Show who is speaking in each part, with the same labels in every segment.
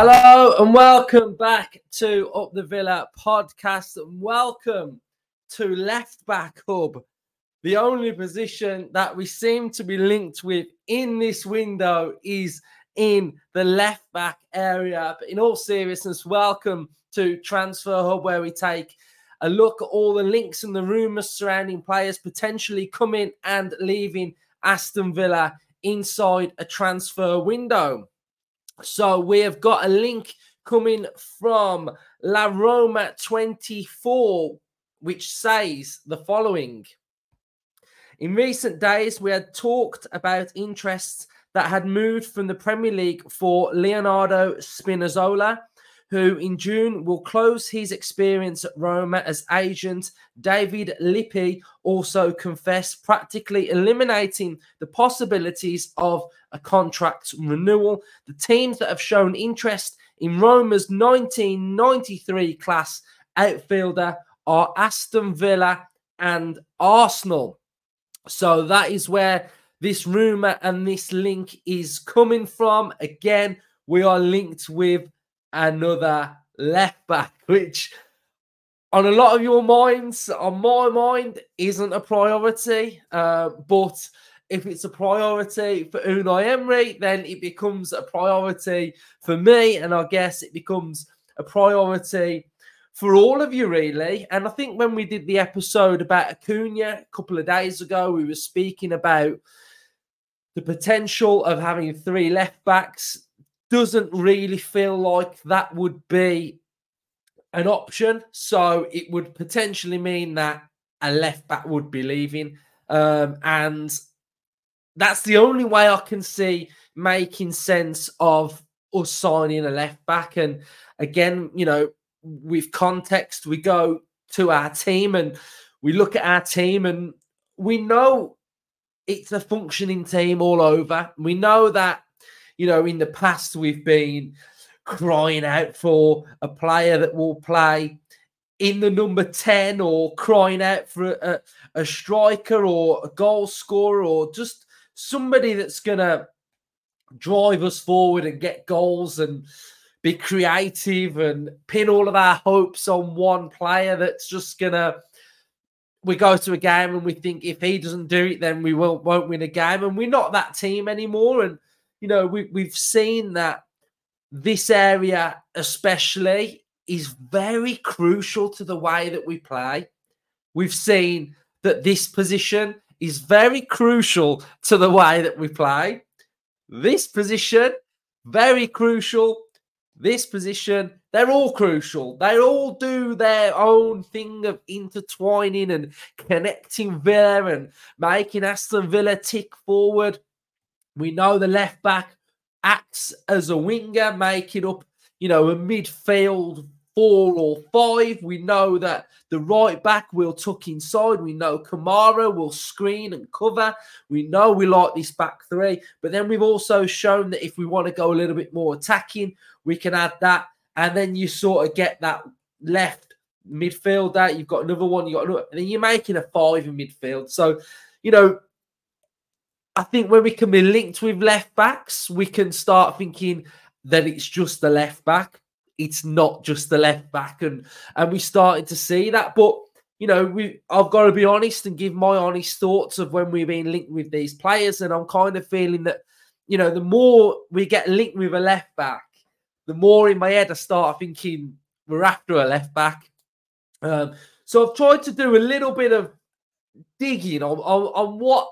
Speaker 1: Hello and welcome back to Up the Villa podcast and welcome to Left Back Hub, the only position that we seem to be linked with in this window is in the left back area. But in all seriousness, welcome to Transfer Hub, where we take a look at all the links and the rumours surrounding players potentially coming and leaving Aston Villa inside a transfer window. So we have got a link coming from La Roma 24, which says the following. In recent days, we had talked about interests that had moved from the Premier League for Leonardo Spinazzola, who in June will close his experience at Roma as agent. David Lippi also confessed, practically eliminating the possibilities of a contract renewal. The teams that have shown interest in Roma's 1993 class outfielder are Aston Villa and Arsenal. So that is where this rumor and this link is coming from. Again, we are linked with another left back, which on a lot of your minds, on my mind, isn't a priority. Uh, but if it's a priority for Unai Emery, then it becomes a priority for me, and I guess it becomes a priority for all of you, really. And I think when we did the episode about Acuna a couple of days ago, we were speaking about the potential of having three left backs. Doesn't really feel like that would be an option. So it would potentially mean that a left back would be leaving. Um, and that's the only way I can see making sense of us signing a left back. And again, you know, with context, we go to our team and we look at our team and we know it's a functioning team all over. We know that, you know, in the past we've been crying out for a player that will play in the number 10 or crying out for a, a striker or a goal scorer or just somebody that's going to drive us forward and get goals and be creative and pin all of our hopes on one player that's just going to we go to a game and we think if he doesn't do it then we won't won't win a game. And we're not that team anymore. And you know we we've seen that this area especially is very crucial to the way that we play we've seen that this position is very crucial to the way that we play. This position, very crucial. This position, they're all crucial. They all do their own thing of intertwining and connecting Villa and making Aston Villa tick forward. We know the left back acts as a winger, making up, you know, a midfield four or five. We know that the right back will tuck inside. We know Kamara will screen and cover. We know we like this back three. But then we've also shown that if we want to go a little bit more attacking, we can add that. And then you sort of get that left midfielder. You've got another one. You got another, and then you're making a five in midfield. So, you know, I think when we can be linked with left backs, we can start thinking that it's just the left back it's not just the left back, and and we started to see that. But you know, we I've got to be honest and give my honest thoughts of when we've been linked with these players, and I'm kind of feeling that you know the more we get linked with a left back, the more in my head I start thinking we're after a left back. Um, so I've tried to do a little bit of digging on, on, on what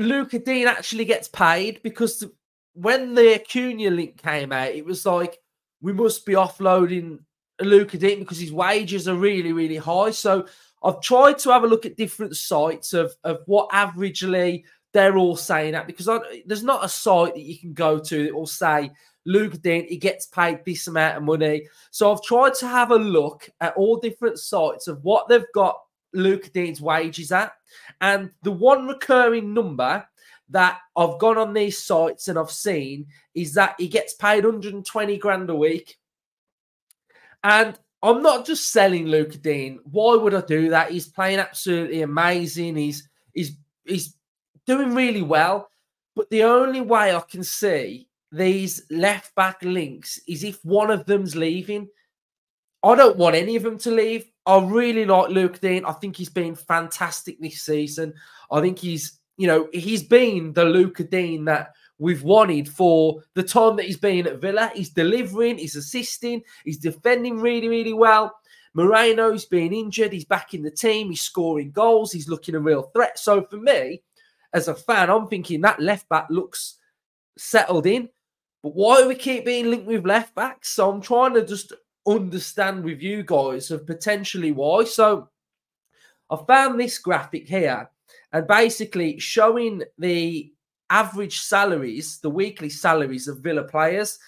Speaker 1: Lucas Digne actually gets paid because when the Acuna link came out, it was like we must be offloading Lucas Digne because his wages are really, really high. So I've tried to have a look at different sites of, of what averagely they're all saying that because I, there's not a site that you can go to that will say Lucas Digne he gets paid this amount of money. So I've tried to have a look at all different sites of what they've got Lucas Digne's wages at. And the one recurring number that I've gone on these sites and I've seen is that he gets paid 120 grand a week. And I'm not just selling Lucas Digne. Why would I do that? He's playing absolutely amazing. He's he's he's doing really well. But the only way I can see these left back links is if one of them's leaving. I don't want any of them to leave. I really like Luke Digne. I think he's been fantastic this season. I think he's, you know, he's been the Luca Digne that we've wanted for the time that he's been at Villa. He's delivering, he's assisting, he's defending really, really well. Moreno's been injured, he's back in the team, he's scoring goals, he's looking a real threat. So for me, as a fan, I'm thinking that left back looks settled in. But why do we keep being linked with left backs? So I'm trying to just understand with you guys of potentially why. So I found this graphic here and basically showing the average salaries, the weekly salaries of Villa players.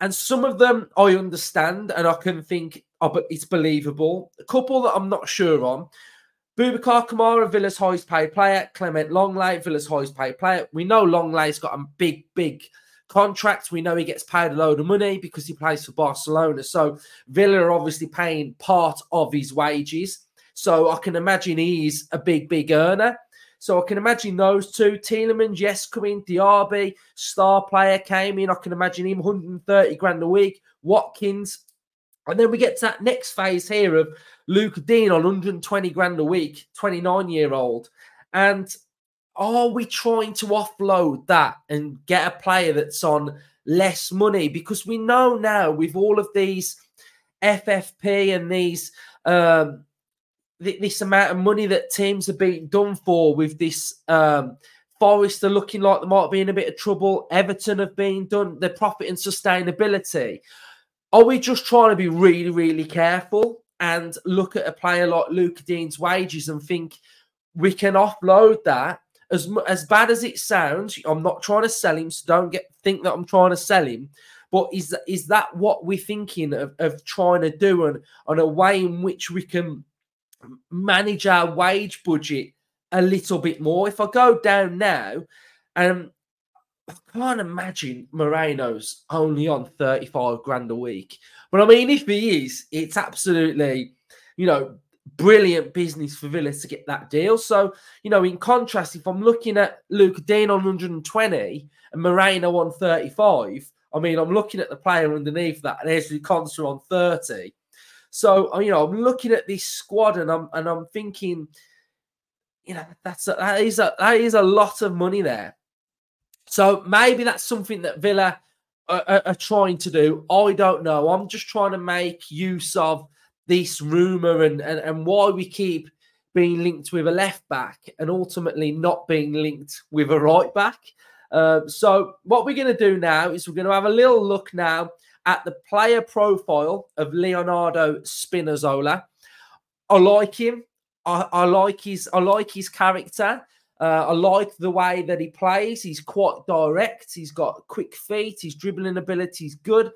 Speaker 1: And some of them I understand and I can think, oh, but it's believable. A couple that I'm not sure on. Boubacar Kamara, Villa's highest paid player. Clement Lenglet, Villa's highest paid player. We know Lenglet's got a big, big contract. We know he gets paid a load of money because he plays for Barcelona. So Villa are obviously paying part of his wages. So I can imagine he's a big, big earner. So I can imagine those two. Tielemans, yes, coming. Diaby, star player, came in. I can imagine him 130 grand a week. Watkins. And then we get to that next phase here of Luke Digne on 120 grand a week, 29 year old. And are we trying to offload that and get a player that's on less money? Because we know now with all of these FFP and these um, th- this amount of money that teams are being done for with this um, Forest are looking like they might be in a bit of trouble. Everton have been done. Their profit and sustainability. Are we just trying to be really, really careful and look at a player like Luca Digne's wages and think we can offload that as as bad as it sounds, I'm not trying to sell him, so don't get think that I'm trying to sell him. But is is that what we're thinking of, of trying to do and on a way in which we can manage our wage budget a little bit more? If I go down now, um, I can't imagine Moreno's only on 35 grand a week. But I mean, if he is, it's absolutely, you know, brilliant business for Villa to get that deal. So, you know, in contrast, if I'm looking at Luke Digne on 120 and Moreno on 35, I mean, I'm looking at the player underneath that, and Ezri Konsa on 30. So, uh, you know, I'm looking at this squad and I'm and I'm thinking, you know, that's a, that is a that is a lot of money there. So maybe that's something that Villa are, are, are trying to do. I don't know. I'm just trying to make use of this rumor and, and, and why we keep being linked with a left back and ultimately not being linked with a right back. Um, so, what we're going to do now is we're going to have a little look now at the player profile of Leonardo Spinazzola. I like him. I, I like his. I like his character. Uh, I like the way that he plays. He's quite direct. He's got quick feet. His dribbling ability is good,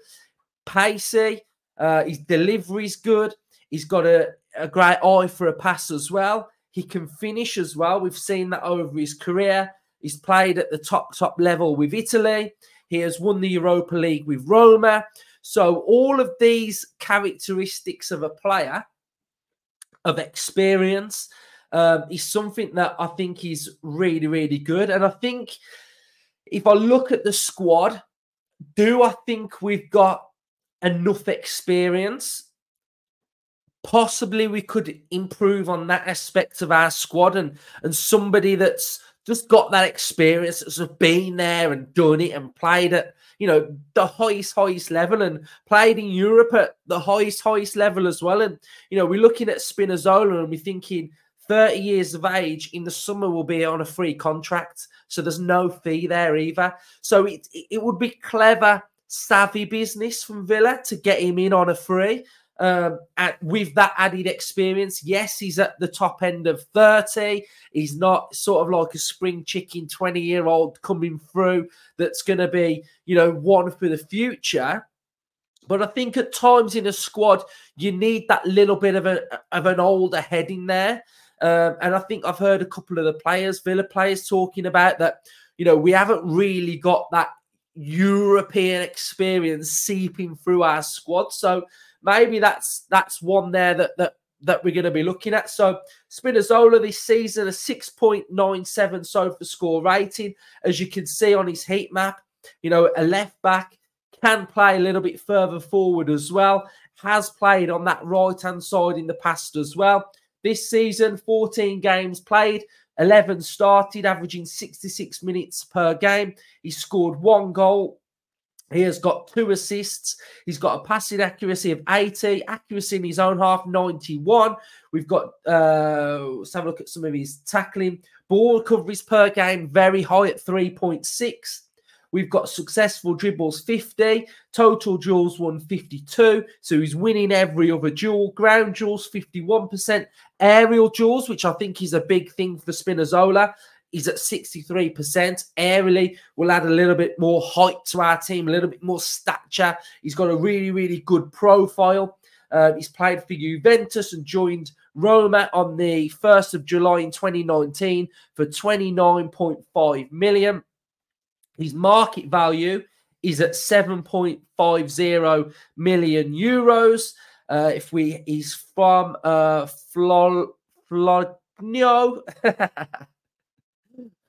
Speaker 1: pacey. Uh, his delivery is good. He's got a, a great eye for a pass as well. He can finish as well. We've seen that over his career. He's played at the top, top level with Italy. He has won the Europa League with Roma. So, all of these characteristics of a player of experience um, is something that I think is really, really good. And I think if I look at the squad, do I think we've got enough experience possibly we could improve on that aspect of our squad and and somebody that's just got that experience that's been there and done it and played at you know the highest highest level and played in Europe at the highest highest level as well. And you know we're looking at Spinazzola and we're thinking 30 years of age in the summer will be on a free contract. So there's no fee there either. So it it would be clever savvy business from Villa to get him in on a free um, and with that added experience, yes, he's at the top end of 30. He's not sort of like a spring chicken 20 year old coming through that's going to be, you know, one for the future. But I think at times in a squad, you need that little bit of, a, of an older head in there. Um, and I think I've heard a couple of the players, Villa players, talking about that, you know, we haven't really got that European experience seeping through our squad. So, maybe that's that's one there that that that we're going to be looking at. So Spinazzola this season a 6.97 SOFA score rating, as you can see on his heat map. you know, a left back can play a little bit further forward as well. Has played on that right hand side in the past as well. This season, 14 games played, 11 started, averaging 66 minutes per game. He scored one goal. He has got two assists. He's got a passing accuracy of 80, accuracy in his own half 91. We've got, uh, let's have a look at some of his tackling. Ball recoveries per game, very high at 3.6. We've got successful dribbles 50, total duels 152. So he's winning every other duel. Ground duels 51%, aerial duels, which I think is a big thing for Spinazzola. He's at 63%. Aerially, will add a little bit more height to our team, a little bit more stature. He's got a really, really good profile. Uh, he's played for Juventus and joined Roma on the 1st of July in 2019 for 29.5 million. His market value is at 7.50 million euros. Uh, if we, he's from uh.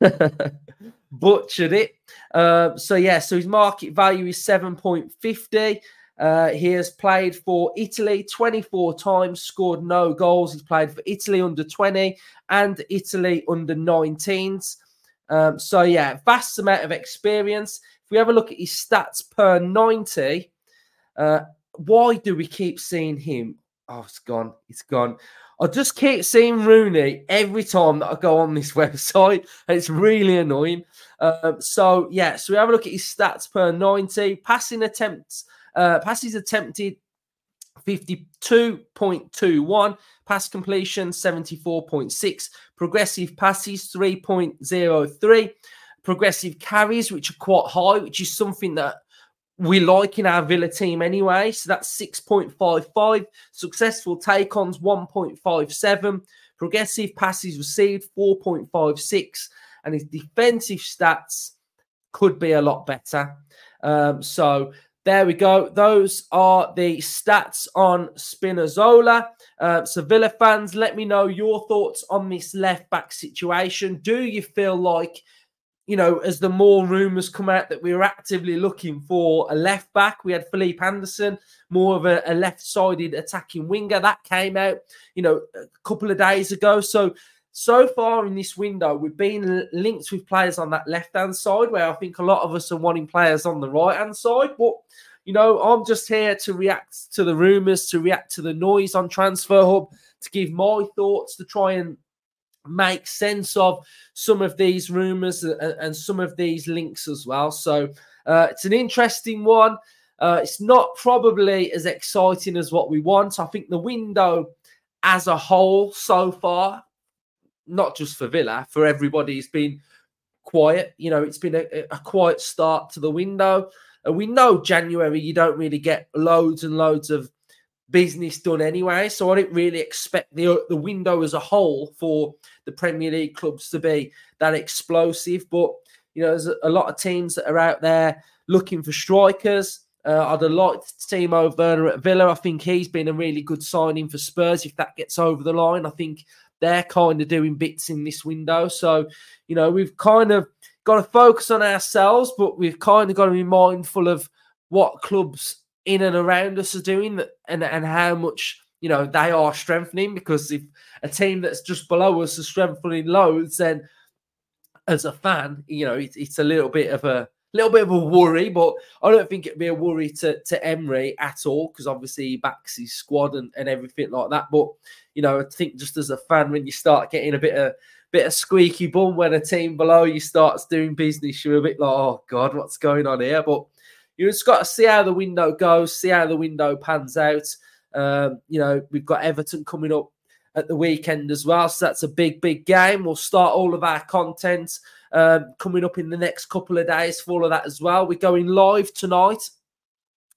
Speaker 1: Butchered it. Uh, so yeah, so his market value is 7.50. Uh, he has played for Italy 24 times, scored no goals. He's played for Italy under 20 and Italy under 19s. Um, so yeah, vast amount of experience. If we have a look at his stats per 90, uh, why do we keep seeing him? Oh, it's gone. It's gone. I just keep seeing Rooney every time that I go on this website, and it's really annoying. Um, so yeah, so we have a look at his stats per 90. Passing attempts, uh, passes attempted 52.21, pass completion 74.6, progressive passes 3.03, progressive carries, which are quite high, which is something that we like in our Villa team anyway. So that's 6.55, successful take ons 1.57, progressive passes received 4.56, and his defensive stats could be a lot better. Um, so there we go. Those are the stats on Spinazzola. Uh, so, Villa fans, let me know your thoughts on this left back situation. Do you feel like, you know, as the more rumours come out that we are actively looking for a left back, we had Felipe Anderson, more of a, a left sided attacking winger. That came out, you know, a couple of days ago. So, so far in this window, we've been linked with players on that left hand side, where I think a lot of us are wanting players on the right hand side. But you know, I'm just here to react to the rumours, to react to the noise on Transfer Hub, to give my thoughts, to try and make sense of some of these rumours and, some of these links as well. So uh, it's an interesting one. Uh, it's not probably as exciting as what we want. I think the window as a whole so far not just for Villa, for everybody, it's been quiet. You know, it's been a, a quiet start to the window. And we know January, you don't really get loads and loads of business done anyway. So I didn't really expect the the window as a whole for the Premier League clubs to be that explosive. But you know, there's a, lot of teams that are out there looking for strikers. Uh, I'd have liked Timo Werner at Villa. I think he's been a really good signing for Spurs. If that gets over the line, I think they're kind of doing bits in this window. So, you know, we've kind of got to focus on ourselves, but we've kind of got to be mindful of what clubs in and around us are doing and, and how much, you know, they are strengthening. Because if a team that's just below us is strengthening loads, then as a fan, you know, it, it's a little bit of a little bit of a worry, but I don't think it'd be a worry to, to Emery at all because obviously he backs his squad and, and everything like that. But you know, I think just as a fan, when you start getting a bit of a bit of squeaky bum when a team below you starts doing business, you're a bit like, oh god, what's going on here? But you just got to see how the window goes, see how the window pans out. Um, you know, we've got Everton coming up at the weekend as well, so that's a big, big game. We'll start all of our content um, coming up in the next couple of days for all of that as well. We're going live tonight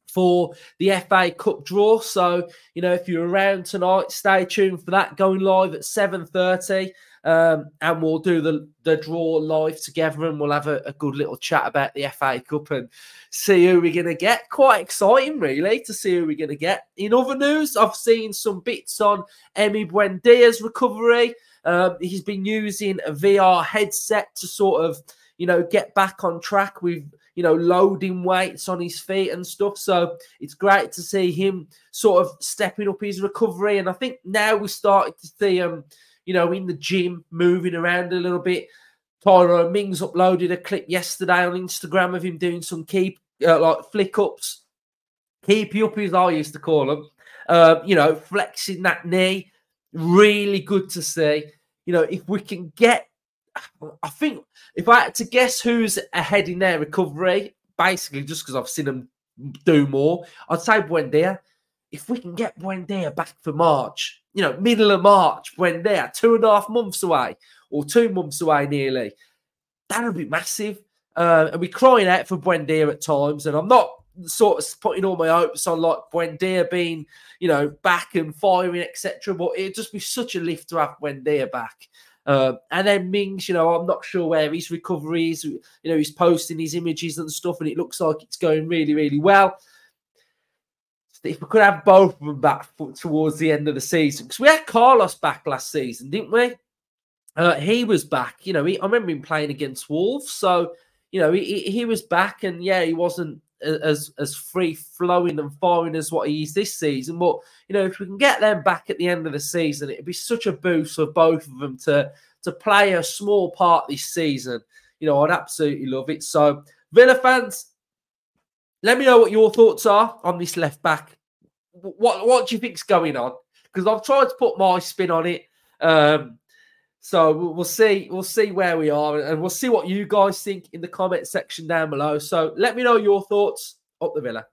Speaker 1: for the FA Cup draw. So, you know, if you're around tonight, stay tuned for that going live at 7.30. Um, and we'll do the, the draw live together and we'll have a, a good little chat about the FA Cup and see who we're going to get. Quite exciting, really, to see who we're going to get. In other news, I've seen some bits on Emi Buendia's recovery. Um, he's been using a VR headset to sort of, you know, get back on track with, you know, loading weights on his feet and stuff. So it's great to see him sort of stepping up his recovery. And I think now we're starting to see him, you know, in the gym, moving around a little bit. Tyrone Mings uploaded a clip yesterday on Instagram of him doing some keep, uh, like flick ups, keepy up, as I used to call them. Uh, you know, flexing that knee. Really good to see. You know, if we can get I think if I had to guess who's ahead in their recovery, basically just because I've seen them do more, I'd say Buendia. If we can get Buendia back for March, you know, middle of March, Buendia, two and a half months away or two months away nearly, that would be massive. Uh, and we're crying out for Buendia at times, and I'm not sort of putting all my hopes on like Buendia being, you know, back and firing, etc. But it'd just be such a lift to have Buendia back. Uh, and then Mings, you know, I'm not sure where his recovery is. You know, he's posting his images and stuff, and it looks like it's going really, really well. If we could have both of them back towards the end of the season, because we had Carlos back last season, didn't we? Uh, he was back. You know, he, I remember him playing against Wolves, so you know he, he was back, and yeah, he wasn't as as free flowing and firing as what he is this season. But you know, if we can get them back at the end of the season, it'd be such a boost for both of them to to play a small part this season. You know, I'd absolutely love it. So, Villa fans, let me know what your thoughts are on this left back. What what do you think's going on? Because I've tried to put my spin on it. Um, so we'll see. We'll see where we are, and we'll see what you guys think in the comment section down below. So let me know your thoughts up the villa.